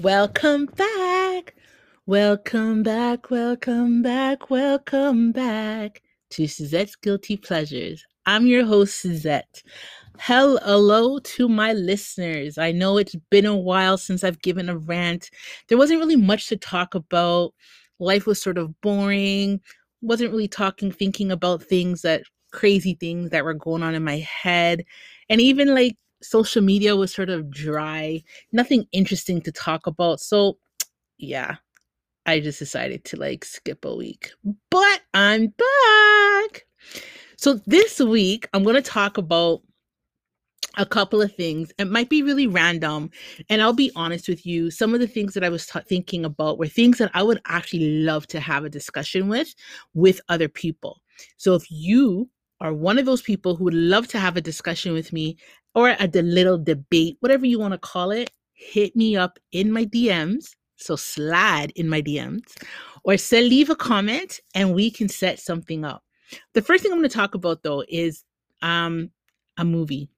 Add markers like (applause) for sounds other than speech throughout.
Welcome back. Welcome back. Welcome back. Welcome back to Suzette's Guilty Pleasures. I'm your host, Suzette. Hello to my listeners. I know it's been a while since I've given a rant. There wasn't really much to talk about. Life was sort of boring. Wasn't really talking, thinking about things that crazy things that were going on in my head. And even like social media was sort of dry, nothing interesting to talk about. So, yeah, I just decided to like skip a week. But I'm back. So, this week, I'm going to talk about a couple of things. It might be really random. And I'll be honest with you, some of the things that I was t- thinking about were things that I would actually love to have a discussion with with other people. So if you are one of those people who would love to have a discussion with me or a little debate, whatever you want to call it, hit me up in my DMs. So slide in my DMs or say leave a comment and we can set something up. The first thing I'm going to talk about though is um, a movie.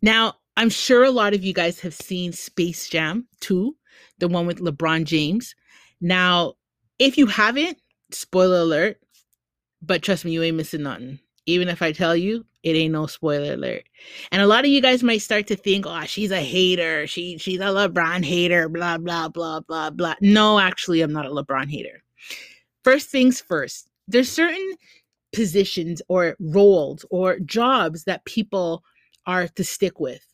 Now, I'm sure a lot of you guys have seen Space Jam 2, the one with LeBron James. Now, if you haven't, spoiler alert, but trust me, you ain't missing nothing even if I tell you, it ain't no spoiler alert. And a lot of you guys might start to think, oh, she's a hater. She she's a LeBron hater, blah, blah, blah, blah, blah. No, actually, I'm not a LeBron hater. First things first, there's certain positions or roles or jobs that people are to stick with.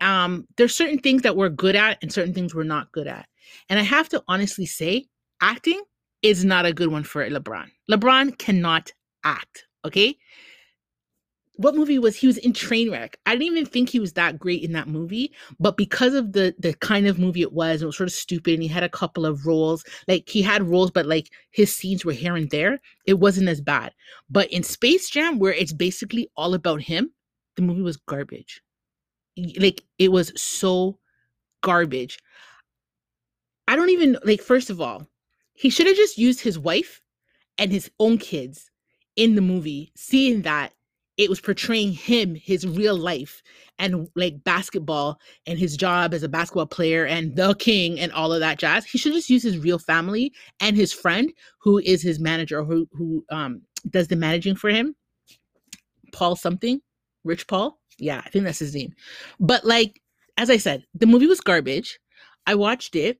Um, there's certain things that we're good at and certain things we're not good at. And I have to honestly say, acting is not a good one for LeBron. LeBron cannot act. Okay what movie was he was in Trainwreck? I didn't even think he was that great in that movie, but because of the the kind of movie it was, it was sort of stupid. And he had a couple of roles, like he had roles, but like his scenes were here and there. It wasn't as bad. But in Space Jam, where it's basically all about him, the movie was garbage. Like it was so garbage. I don't even like. First of all, he should have just used his wife and his own kids in the movie, seeing that it was portraying him, his real life, and like basketball and his job as a basketball player and the king and all of that jazz. He should just use his real family and his friend, who is his manager, who who um does the managing for him. Paul something, Rich Paul. Yeah, I think that's his name. But like as I said, the movie was garbage. I watched it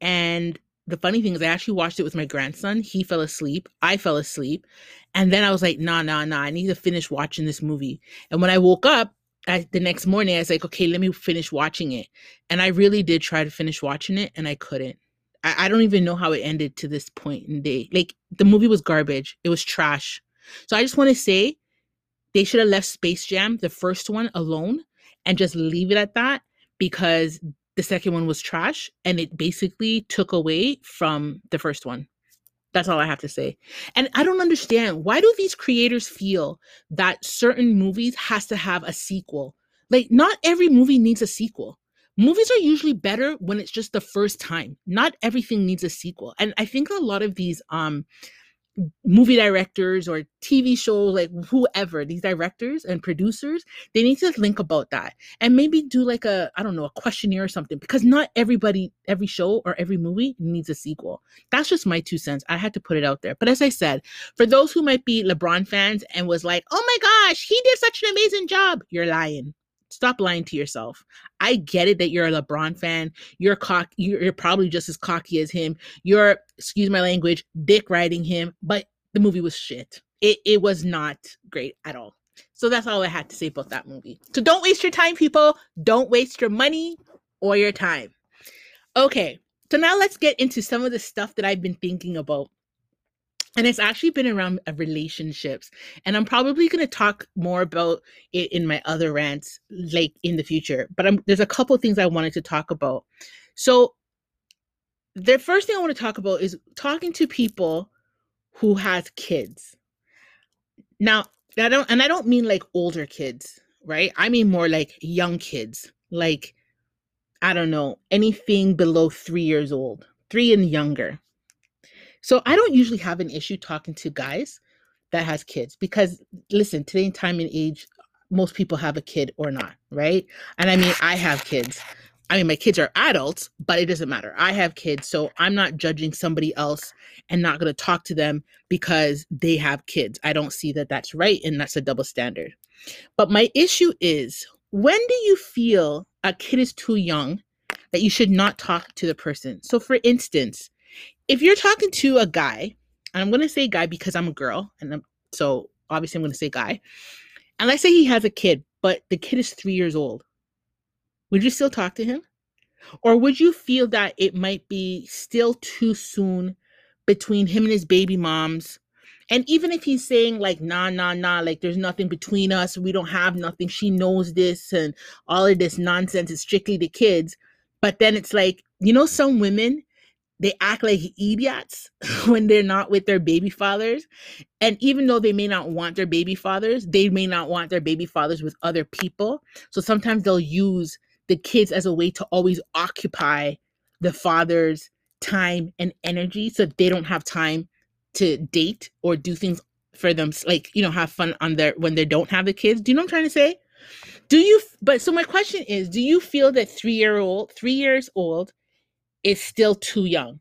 and the funny thing is I actually watched it with my grandson. He fell asleep. I fell asleep. And then I was like, nah, nah, nah, I need to finish watching this movie. And when I woke up I, the next morning, I was like, okay, let me finish watching it. And I really did try to finish watching it and I couldn't. I, I don't even know how it ended to this point in day. Like the movie was garbage. It was trash. So I just want to say they should have left Space Jam, the first one, alone and just leave it at that because the second one was trash and it basically took away from the first one. That's all I have to say. And I don't understand why do these creators feel that certain movies has to have a sequel? Like not every movie needs a sequel. Movies are usually better when it's just the first time. Not everything needs a sequel. And I think a lot of these um movie directors or TV shows, like whoever, these directors and producers, they need to think about that and maybe do like a, I don't know, a questionnaire or something because not everybody, every show or every movie needs a sequel. That's just my two cents. I had to put it out there. But as I said, for those who might be LeBron fans and was like, oh my gosh, he did such an amazing job, you're lying. Stop lying to yourself. I get it that you're a LeBron fan. You're cock. You're, probably just as cocky as him. You're, excuse my language, dick riding him. But the movie was shit. It it was not great at all. So that's all I had to say about that movie. So don't waste your time, people. Don't waste your money or your time. Okay. So now let's get into some of the stuff that I've been thinking about and it's actually been around uh, relationships and i'm probably going to talk more about it in my other rants like in the future but I'm, there's a couple things i wanted to talk about. So the first thing i want to talk about is talking to people who has kids. Now i don't and i don't mean like older kids right? I mean more like young kids like i don't know anything below three years old three and younger so I don't usually have an issue talking to guys that has kids because listen, today in time and age, most people have a kid or not, right? And I mean, I have kids, I mean, my kids are adults, but it doesn't matter. I have kids, so I'm not judging somebody else and not going to talk to them because they have kids. I don't see that that's right and that's a double standard. But my issue is when do you feel a kid is too young that you should not talk to the person? So, for instance, if you're talking to a guy, and I'm going to say guy because I'm a girl, and I'm, so obviously I'm going to say guy, and let's say he has a kid, but the kid is three years old, would you still talk to him? Or would you feel that it might be still too soon between him and his baby moms? And even if he's saying, like, nah, nah, nah, like there's nothing between us, we don't have nothing, she knows this, and all of this nonsense is strictly the kids. But then it's like, you know, some women, they act like idiots (laughs) when they're not with their baby fathers. And even though they may not want their baby fathers, they may not want their baby fathers with other people. So sometimes they'll use the kids as a way to always occupy the father's time and energy so they don't have time to date or do things for them like you know have fun on their when they don't have the kids do you know what i'm trying to say do you but so my question is do you feel that three year old three years old is still too young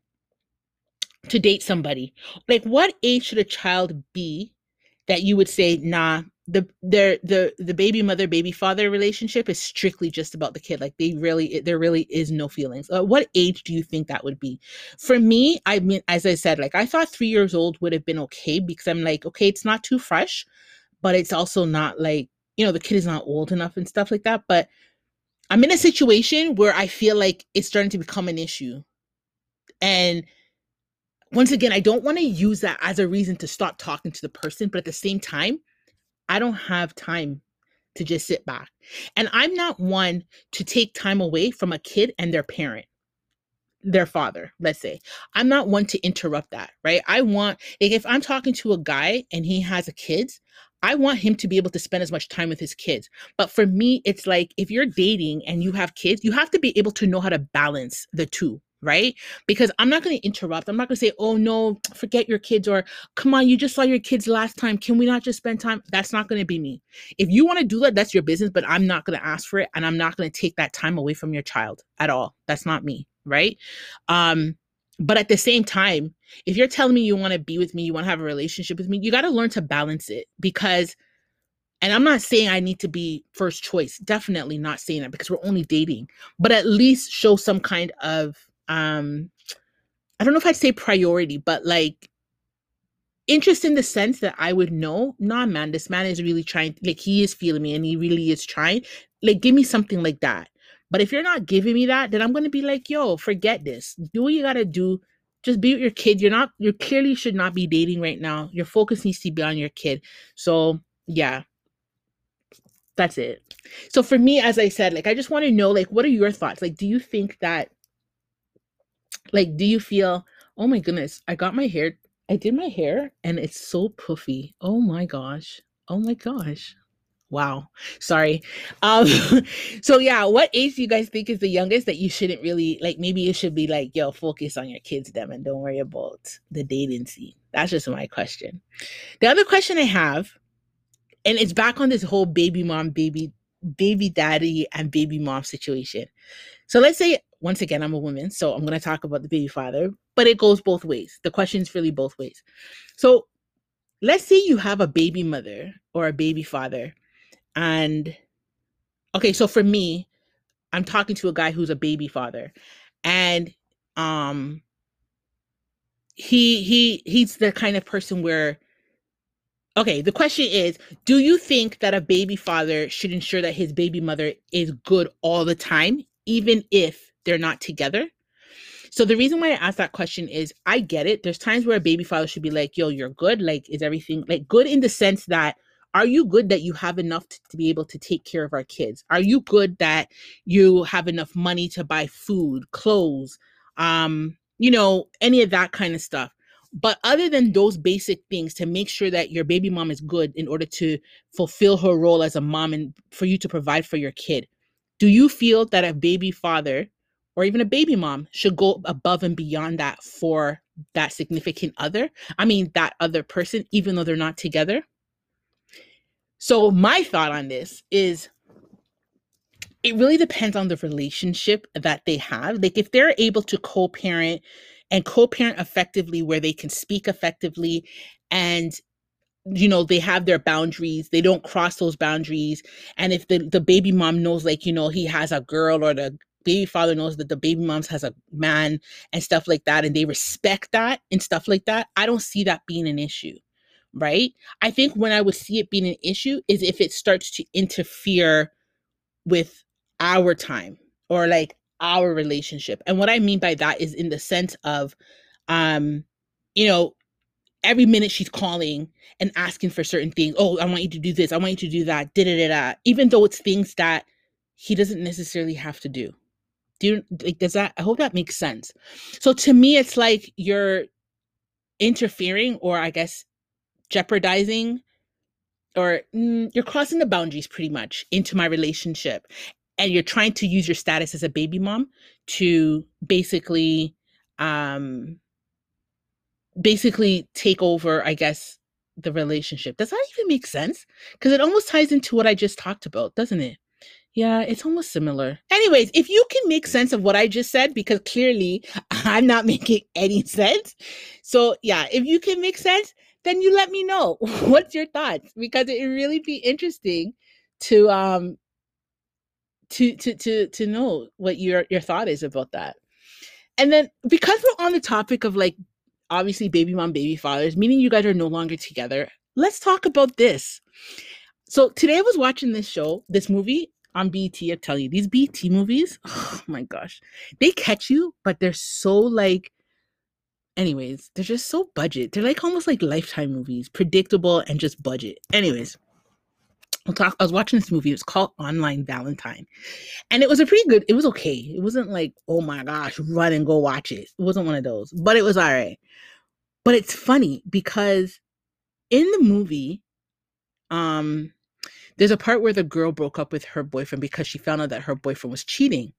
to date somebody. Like what age should a child be that you would say nah the their the the baby mother baby father relationship is strictly just about the kid. Like they really there really is no feelings. Uh, what age do you think that would be? For me i mean as i said like i thought three years old would have been okay because i'm like okay it's not too fresh but it's also not like you know the kid is not old enough and stuff like that but i'm in a situation where i feel like it's starting to become an issue and once again i don't want to use that as a reason to stop talking to the person but at the same time I don't have time to just sit back. And I'm not one to take time away from a kid and their parent, their father, let's say. I'm not one to interrupt that, right? I want, like, if I'm talking to a guy and he has a kids, I want him to be able to spend as much time with his kids. But for me, it's like if you're dating and you have kids, you have to be able to know how to balance the two, right? Because I'm not going to interrupt. I'm not going to say, oh no, forget your kids, or come on, you just saw your kids last time. Can we not just spend time? That's not going to be me. If you want to do that, that's your business, but I'm not going to ask for it. And I'm not going to take that time away from your child at all. That's not me, right? Um, but at the same time, if you're telling me you want to be with me, you want to have a relationship with me, you got to learn to balance it because and I'm not saying I need to be first choice. Definitely not saying that because we're only dating, but at least show some kind of um I don't know if I'd say priority, but like interest in the sense that I would know, nah, man, this man is really trying, like he is feeling me and he really is trying. Like, give me something like that. But if you're not giving me that, then I'm gonna be like, yo, forget this. Do what you gotta do. Just be with your kid. You're not, you clearly should not be dating right now. Your focus needs to be on your kid. So yeah. That's it. So for me, as I said, like I just want to know, like, what are your thoughts? Like, do you think that like, do you feel, oh my goodness, I got my hair, I did my hair and it's so puffy. Oh my gosh. Oh my gosh. Wow. Sorry. Um (laughs) so yeah, what age do you guys think is the youngest that you shouldn't really like maybe it should be like, yo, focus on your kids them and don't worry about the dating scene. That's just my question. The other question I have, and it's back on this whole baby mom, baby, baby daddy, and baby mom situation. So let's say once again, I'm a woman, so I'm to talk about the baby father, but it goes both ways. The question's really both ways. So let's say you have a baby mother or a baby father, and okay, so for me, I'm talking to a guy who's a baby father, and um, he he he's the kind of person where okay the question is do you think that a baby father should ensure that his baby mother is good all the time even if they're not together. So the reason why I ask that question is I get it. There's times where a baby father should be like, yo, you're good. Like, is everything like good in the sense that are you good that you have enough to, to, be able to take care of our kids? Are you good that you have enough money to buy food, clothes, um, you know, any of that kind of stuff? But other than those basic things to make sure that your baby mom is good in order to fulfill her role as a mom and for you to provide for your kid, do you feel that a baby father or even a baby mom should go above and beyond that for that significant other. I mean, that other person, even though they're not together. So, my thought on this is it really depends on the relationship that they have. Like if they're able to co-parent and co-parent effectively where they can speak effectively and you know they have their boundaries they don't cross those boundaries and if the, the baby mom knows like you know he has a girl or the baby father knows that the baby moms has a man and stuff like that and they respect that and stuff like that i don't see that being an issue right i think when i would see it being an issue is if it starts to interfere with our time or like our relationship. And what I mean by that is in the sense of um you know every minute she's calling and asking for certain things. Oh, I want you to do this. I want you to do that. Da da da da. Even though it's things that he doesn't necessarily have to do. Do you like does that I hope that makes sense. So to me it's like you're interfering or I guess jeopardizing or mm, you're crossing the boundaries pretty much into my relationship. And you're trying to use your status as a baby mom to basically um basically take over i guess the relationship. Does that even make sense? Because it almost ties into what i just talked about doesn't it? Yeah it's almost similar. Anyways if you can make sense of what i just said because clearly (laughs) i'm not making any (laughs) sense. So yeah if you can make sense then you let me know (laughs) what's your thoughts because it would really be interesting to um to to to to know what your your thought is about that. And then because we're on the topic of like obviously baby mom baby fathers, meaning you guys are no longer together, let's talk about this. So today I was watching this show, this movie on BET. I tell you, these BET movies, (sighs) oh my gosh, they catch you, but they're so like anyways, they're just so budget. They're like almost like lifetime movies, predictable and just budget. Anyways, talk, I was watching this movie. It was called Online Valentine, and it was a pretty good. It was okay. It wasn't like oh my gosh, run and go watch it. It wasn't one of those, but it was all right. But it's funny because in the movie, um, there's a part where the girl broke up with her boyfriend because she found out that her boyfriend was cheating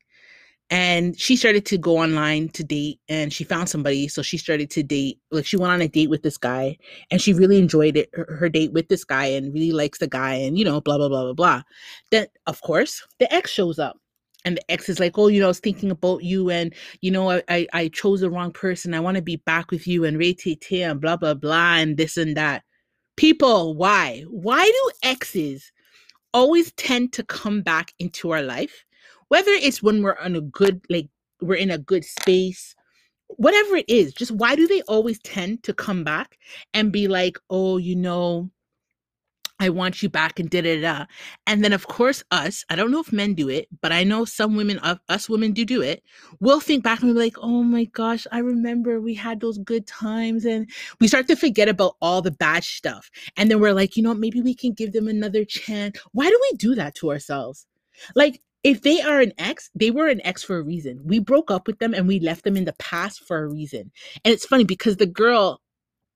and she started to go online to date and she found somebody so she started to date like she went on a date with this guy and she really enjoyed it her, her, date with this guy and really likes the guy and you know blah blah blah blah blah. Then of course the ex shows up and the ex is like oh you know i was thinking about you and you know i i, I chose the wrong person i want to be back with you and ray and blah blah blah and this and that. People why? Why do exes always tend to come back into our life whether it's when we're on a good like we're in a good space whatever it is just why do they always tend to come back and be like oh you know I want you back and da da da. And then, of course, us, I don't know if men do it, but I know some women, uh, us women do do it. We'll think back and be like, oh my gosh, I remember we had those good times. And we start to forget about all the bad stuff. And then we're like, you know, maybe we can give them another chance. Why do we do that to ourselves? Like, if they are an ex, they were an ex for a reason. We broke up with them and we left them in the past for a reason. And it's funny because the girl,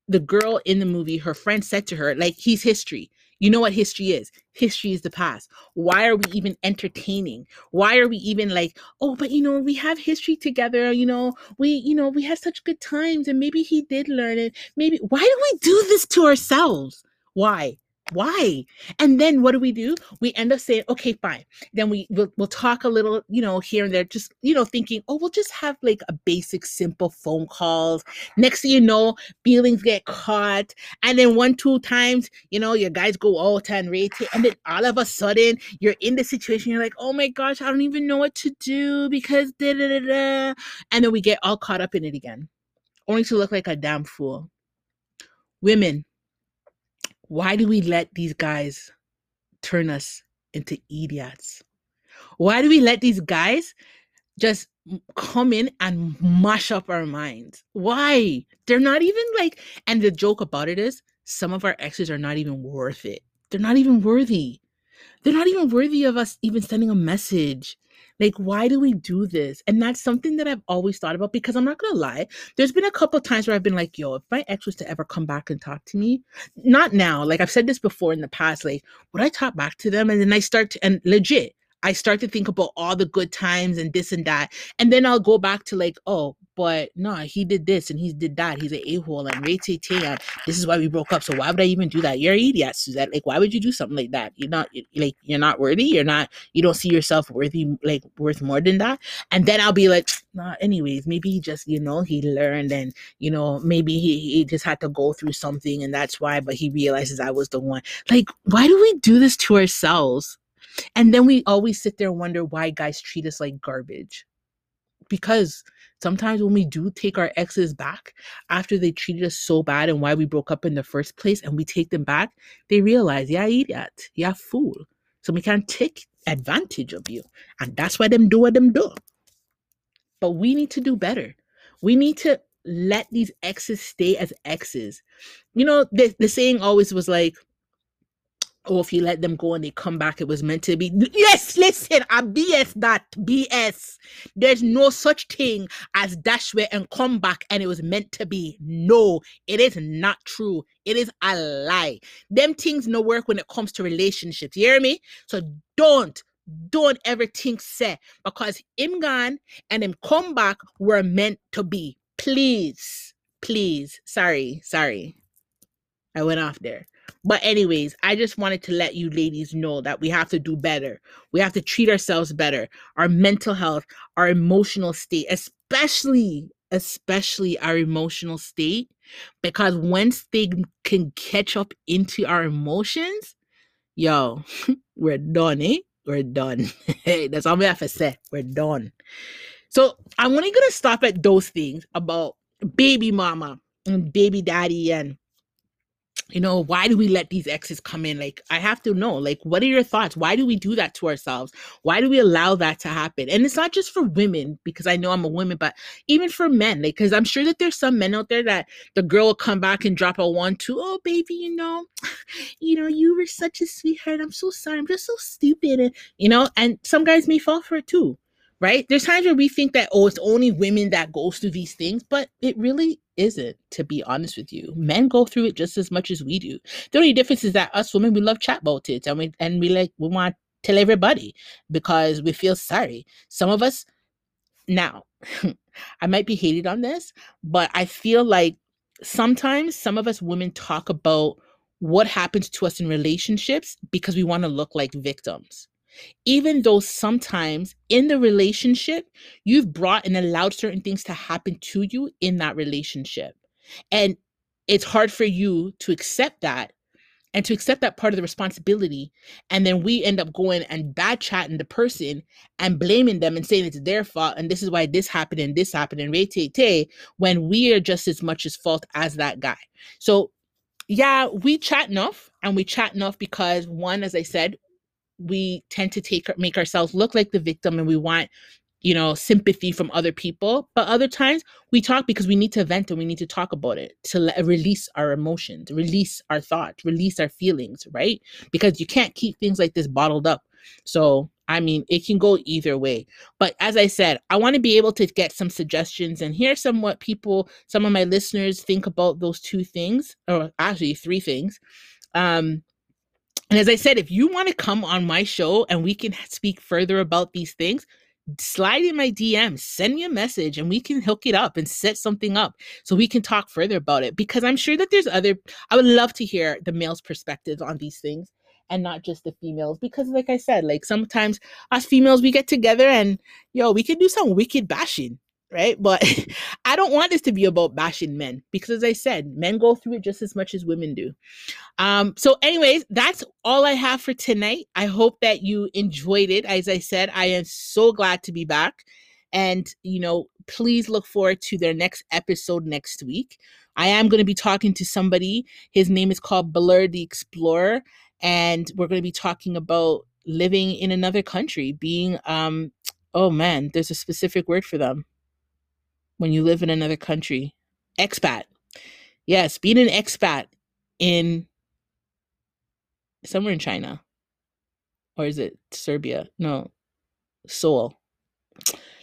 the girl in the movie, her friend said to her, like, he's history. You know what history is? History is the past. Why are we even entertaining? Why are we even like, oh, but you know, we have history together, you know, we, you know, we had such good times and maybe he did learn it. Maybe why do we do this to ourselves? Why? Why? And then what do we do? We end up saying okay fine. Then we we'll, we'll talk a little you know here and there just you know thinking oh we'll just have like a basic simple phone calls. Next thing you know feelings get caught and then one two times you know your guys go out and rate and then all of a sudden you're in the situation you're like oh my gosh i don't even know what to do because da da da da and then we get all caught up in it again only to look like a damn fool. Women why do we let these guys turn us into idiots? Why do we let these guys just come in and mash up our minds? Why? They're not even like, and the joke about it is some of our exes are not even worth it. They're not even worthy. They're not even worthy of us even sending a message. Like, why do we do this? And that's something that I've always thought about because I'm not gonna lie. There's been a couple times where I've been like, yo, if my ex was to ever come back and talk to me, not now, like I've said this before in the past, like, would I talk back to them? And then I start to, and legit, I start to think about all the good times and this and that. And then I'll go back to like, oh, but no, he did this and he did that. He's an a hole and Ray and this is why we broke up. So why would I even do that? You're an idiot, Suzette. Like, why would you do something like that? You're not like you're not worthy. You're not. You don't see yourself worthy, like worth more than that. And then I'll be like, (sniffs) nah. Anyways, maybe he just you know he learned and you know maybe he he just had to go through something and that's why. But he realizes I was the one. Like, why do we do this to ourselves? And then we always sit there and wonder why guys treat us like garbage because sometimes when we do take our exes back after they treated us so bad and why we broke up in the first place and we take them back, they realize, yeah, idiot, yeah, fool. So we can't take advantage of you. And that's why them do what them do. But we need to do better. We need to let these exes stay as exes. You know, the, the saying always was like, or if you let them go and they come back, it was meant to be. Yes, listen, I BS that. BS. There's no such thing as dash away and come back and it was meant to be. No, it is not true. It is a lie. Them things no work when it comes to relationships. You hear me? So don't, don't ever think say because him gone and him come back were meant to be. Please, please. Sorry, sorry. I went off there. But, anyways, I just wanted to let you ladies know that we have to do better. We have to treat ourselves better. Our mental health, our emotional state, especially, especially our emotional state, because once they can catch up into our emotions, yo, (laughs) we're done, eh? We're done. hey, (laughs) That's all we have to say. We're done. So I'm only gonna stop at those things about baby mama and baby daddy and you know, why do we let these exes come in? Like, I have to know, like, what are your thoughts? Why do we do that to ourselves? Why do we allow that to happen? And it's not just for women, because I know I'm a woman, but even for men, like, because I'm sure that there's some men out there that the girl will come back and drop a one, two, oh, baby, you know, (sighs) you know, you were such a sweetheart. I'm so sorry. I'm just so stupid. And, you know, and some guys may fall for it too right? There's times where we think that, oh, it's only women that goes through these things, but it really isn't, to be honest with you. Men go through it just as much as we do. The only difference is that us women, we love chat it and we and we like we want to tell everybody because we feel sorry. Some of us now, (laughs) I might be hated on this, but I feel like sometimes some of us women talk about what happens to us in relationships because we want to look like victims even though sometimes in the relationship, you've brought and allowed certain things to happen to you in that relationship. And it's hard for you to accept that and to accept that part of the responsibility. And then we end up going and bad chatting the person and blaming them and saying it's their fault. And this is why this happened and this happened and tay when we are just as much as fault as that guy. So yeah, we chat enough and we chat enough because one, as I said, we tend to take make ourselves look like the victim and we want you know sympathy from other people. But other times we talk because we need to vent and we need to talk about it to let, release our emotions release our thoughts release our feelings right? Because you can't keep things like this bottled up. So i mean it can go either way. But as i said i want to be able to get some suggestions and hear some what people some of my listeners think about those two things or actually three things. Um and as I said, if you want to come on my show and we can speak further about these things, slide in my DM, send me a message, and we can hook it up and set something up so we can talk further about it. Because I'm sure that there's other, I would love to hear the male's perspective on these things and not just the females. Because, like I said, like sometimes us females, we get together and, yo, we can do some wicked bashing right? But (laughs) I don't want this to be about bashing men because, as I said, men go through it just as much as women do. Um, so, anyways, that's all I have for tonight. I hope that you enjoyed it. As I said, I am so glad to be back. And, you know, please look forward to their next episode next week. I am going to be talking to somebody. His name is called Blur the Explorer. And we're going to be talking about living in another country, being, um, oh man, there's a specific word for them when you live in another country. Expat. Yes, being an expat in somewhere in China. Or is it Serbia? No, Seoul.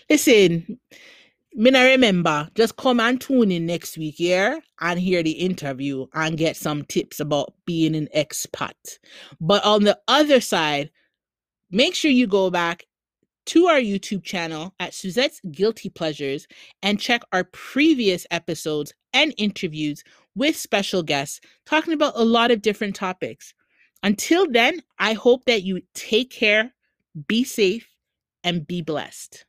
Listen, not remember. Just come and tune in next week, yeah, and hear the interview and get some tips about being an expat. But on the other side, make sure you go back to our YouTube channel at Suzette's Guilty Pleasures and check our previous episodes and interviews with special guests talking about a lot of different topics. Until then, I hope that you take care, be safe, and be blessed.